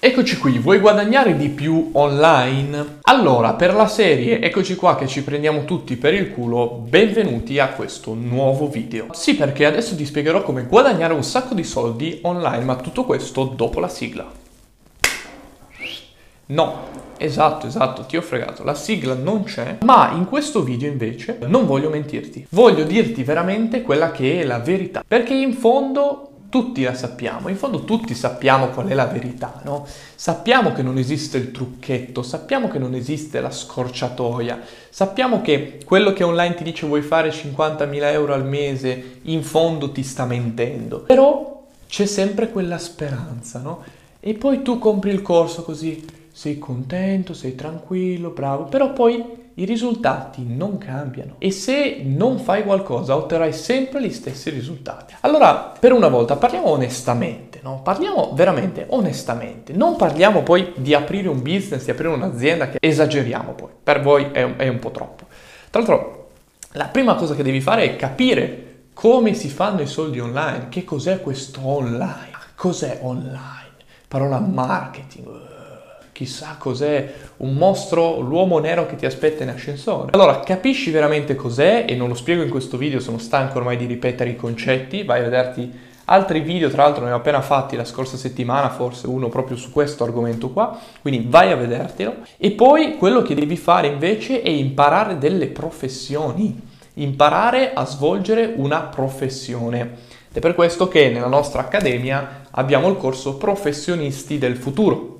Eccoci qui, vuoi guadagnare di più online? Allora, per la serie Eccoci qua che ci prendiamo tutti per il culo, benvenuti a questo nuovo video. Sì, perché adesso ti spiegherò come guadagnare un sacco di soldi online, ma tutto questo dopo la sigla. No, esatto, esatto, ti ho fregato, la sigla non c'è, ma in questo video invece non voglio mentirti, voglio dirti veramente quella che è la verità, perché in fondo tutti la sappiamo, in fondo tutti sappiamo qual è la verità, no? Sappiamo che non esiste il trucchetto, sappiamo che non esiste la scorciatoia, sappiamo che quello che online ti dice vuoi fare 50.000 euro al mese, in fondo ti sta mentendo. Però c'è sempre quella speranza, no? E poi tu compri il corso così, sei contento, sei tranquillo, bravo, però poi i risultati non cambiano. E se non fai qualcosa otterrai sempre gli stessi risultati. Allora, per una volta parliamo onestamente, no? Parliamo veramente onestamente, non parliamo poi di aprire un business, di aprire un'azienda che esageriamo poi, per voi è un, è un po' troppo. Tra l'altro, la prima cosa che devi fare è capire come si fanno i soldi online, che cos'è questo online, cos'è online, parola marketing chissà cos'è, un mostro, l'uomo nero che ti aspetta in ascensore. Allora, capisci veramente cos'è e non lo spiego in questo video, sono stanco ormai di ripetere i concetti, vai a vederti altri video, tra l'altro ne ho appena fatti la scorsa settimana, forse uno proprio su questo argomento qua, quindi vai a vedertelo. E poi quello che devi fare invece è imparare delle professioni, imparare a svolgere una professione. Ed è per questo che nella nostra accademia abbiamo il corso Professionisti del futuro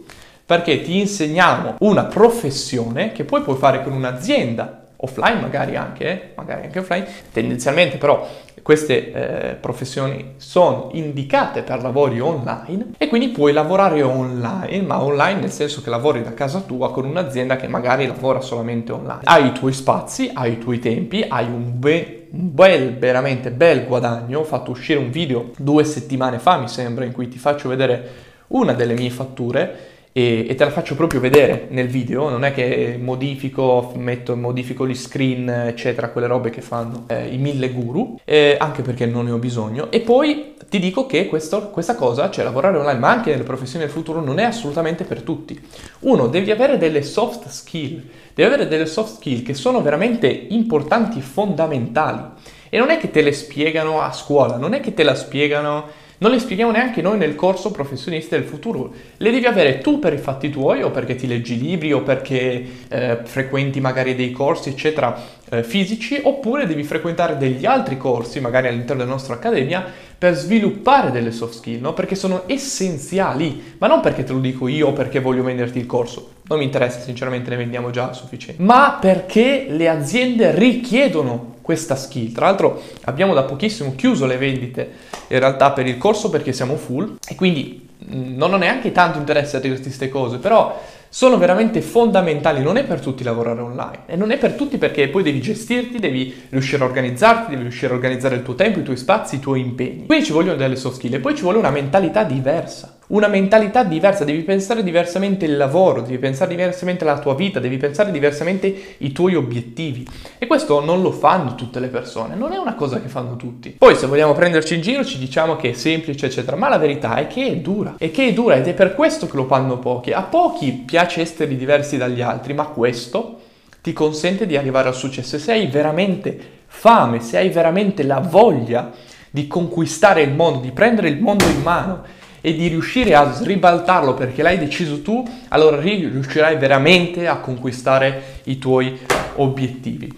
perché ti insegniamo una professione che poi puoi fare con un'azienda, offline magari anche, eh? magari anche offline, tendenzialmente però queste eh, professioni sono indicate per lavori online e quindi puoi lavorare online, ma online nel senso che lavori da casa tua con un'azienda che magari lavora solamente online. Hai i tuoi spazi, hai i tuoi tempi, hai un, be- un bel, veramente bel guadagno. Ho fatto uscire un video due settimane fa, mi sembra, in cui ti faccio vedere una delle mie fatture e, e, te la faccio proprio vedere nel video, non è che modifico, metto, modifico gli screen, eccetera, quelle robe che fanno eh, i mille guru, eh, anche perché non ne ho bisogno. E poi ti dico che questo, questa cosa, cioè lavorare online, ma anche nelle professioni del futuro, non è assolutamente per tutti. Uno, devi avere delle soft skill, devi avere delle soft skill che sono veramente importanti, fondamentali. E non è che te le spiegano a scuola, non è che te la spiegano non le spieghiamo neanche noi nel corso professionisti del futuro. Le devi avere tu per i fatti tuoi o perché ti leggi libri o perché eh, frequenti magari dei corsi, eccetera, eh, fisici, oppure devi frequentare degli altri corsi, magari all'interno della nostra accademia, per sviluppare delle soft skill, no? Perché sono essenziali, ma non perché te lo dico io o perché voglio venderti il corso. Non mi interessa, sinceramente ne vendiamo già a sufficiente. Ma perché le aziende richiedono questa skill. Tra l'altro abbiamo da pochissimo chiuso le vendite in realtà per il corso perché siamo full e quindi mm, non ho neanche tanto interesse a dirti queste cose, però sono veramente fondamentali, non è per tutti lavorare online e non è per tutti perché poi devi gestirti, devi riuscire a organizzarti, devi riuscire a organizzare il tuo tempo, i tuoi spazi, i tuoi impegni. Quindi ci vogliono delle soft skill e poi ci vuole una mentalità diversa una mentalità diversa, devi pensare diversamente il lavoro, devi pensare diversamente la tua vita, devi pensare diversamente i tuoi obiettivi. E questo non lo fanno tutte le persone, non è una cosa che fanno tutti. Poi se vogliamo prenderci in giro ci diciamo che è semplice, eccetera, ma la verità è che è dura, e che è dura ed è per questo che lo fanno pochi. A pochi piace essere diversi dagli altri, ma questo ti consente di arrivare al successo. Se hai veramente fame, se hai veramente la voglia di conquistare il mondo, di prendere il mondo in mano, e di riuscire a sribaltarlo perché l'hai deciso tu, allora riuscirai veramente a conquistare i tuoi obiettivi.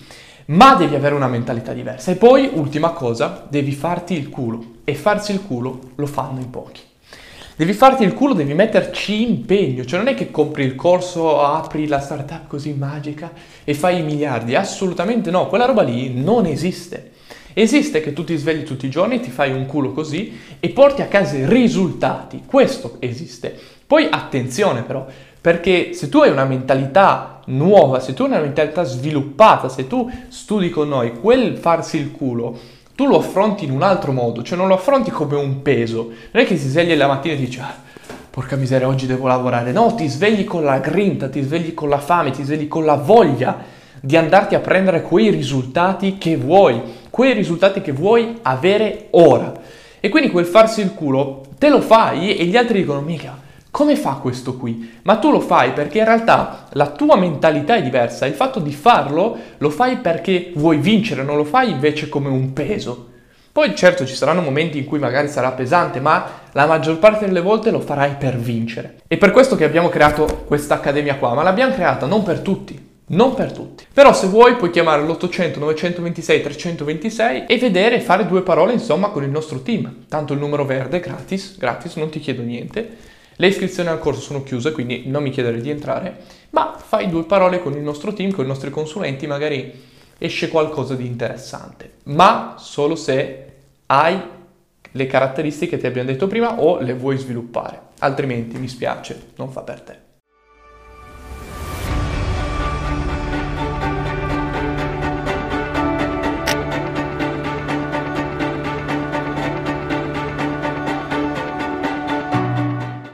Ma devi avere una mentalità diversa. E poi, ultima cosa, devi farti il culo. E farsi il culo lo fanno in pochi. Devi farti il culo, devi metterci impegno. Cioè non è che compri il corso, apri la startup così magica e fai i miliardi. Assolutamente no, quella roba lì non esiste. Esiste che tu ti svegli tutti i giorni, ti fai un culo così e porti a casa i risultati. Questo esiste. Poi attenzione però, perché se tu hai una mentalità nuova, se tu hai una mentalità sviluppata, se tu studi con noi, quel farsi il culo, tu lo affronti in un altro modo, cioè non lo affronti come un peso. Non è che si sveglia la mattina e dici... Ah, porca miseria, oggi devo lavorare. No, ti svegli con la grinta, ti svegli con la fame, ti svegli con la voglia di andarti a prendere quei risultati che vuoi quei risultati che vuoi avere ora. E quindi quel farsi il culo te lo fai e gli altri dicono, mica, Come fa questo qui? Ma tu lo fai perché in realtà la tua mentalità è diversa, il fatto di farlo lo fai perché vuoi vincere, non lo fai invece come un peso. Poi certo ci saranno momenti in cui magari sarà pesante, ma la maggior parte delle volte lo farai per vincere. E per questo che abbiamo creato questa accademia qua, ma l'abbiamo creata non per tutti, non per tutti. Però se vuoi puoi chiamare l'800 926 326 e vedere fare due parole insomma con il nostro team. Tanto il numero verde è gratis, gratis, non ti chiedo niente. Le iscrizioni al corso sono chiuse, quindi non mi chiedere di entrare, ma fai due parole con il nostro team, con i nostri consulenti, magari esce qualcosa di interessante. Ma solo se hai le caratteristiche che ti abbiamo detto prima o le vuoi sviluppare. Altrimenti mi spiace, non fa per te.